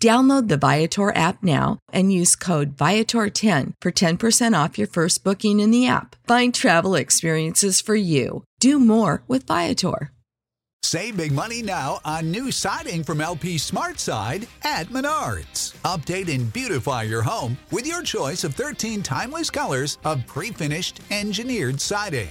Download the Viator app now and use code Viator10 for 10% off your first booking in the app. Find travel experiences for you. Do more with Viator. Save big money now on new siding from LP Smart Side at Menards. Update and beautify your home with your choice of 13 timeless colors of pre-finished engineered siding.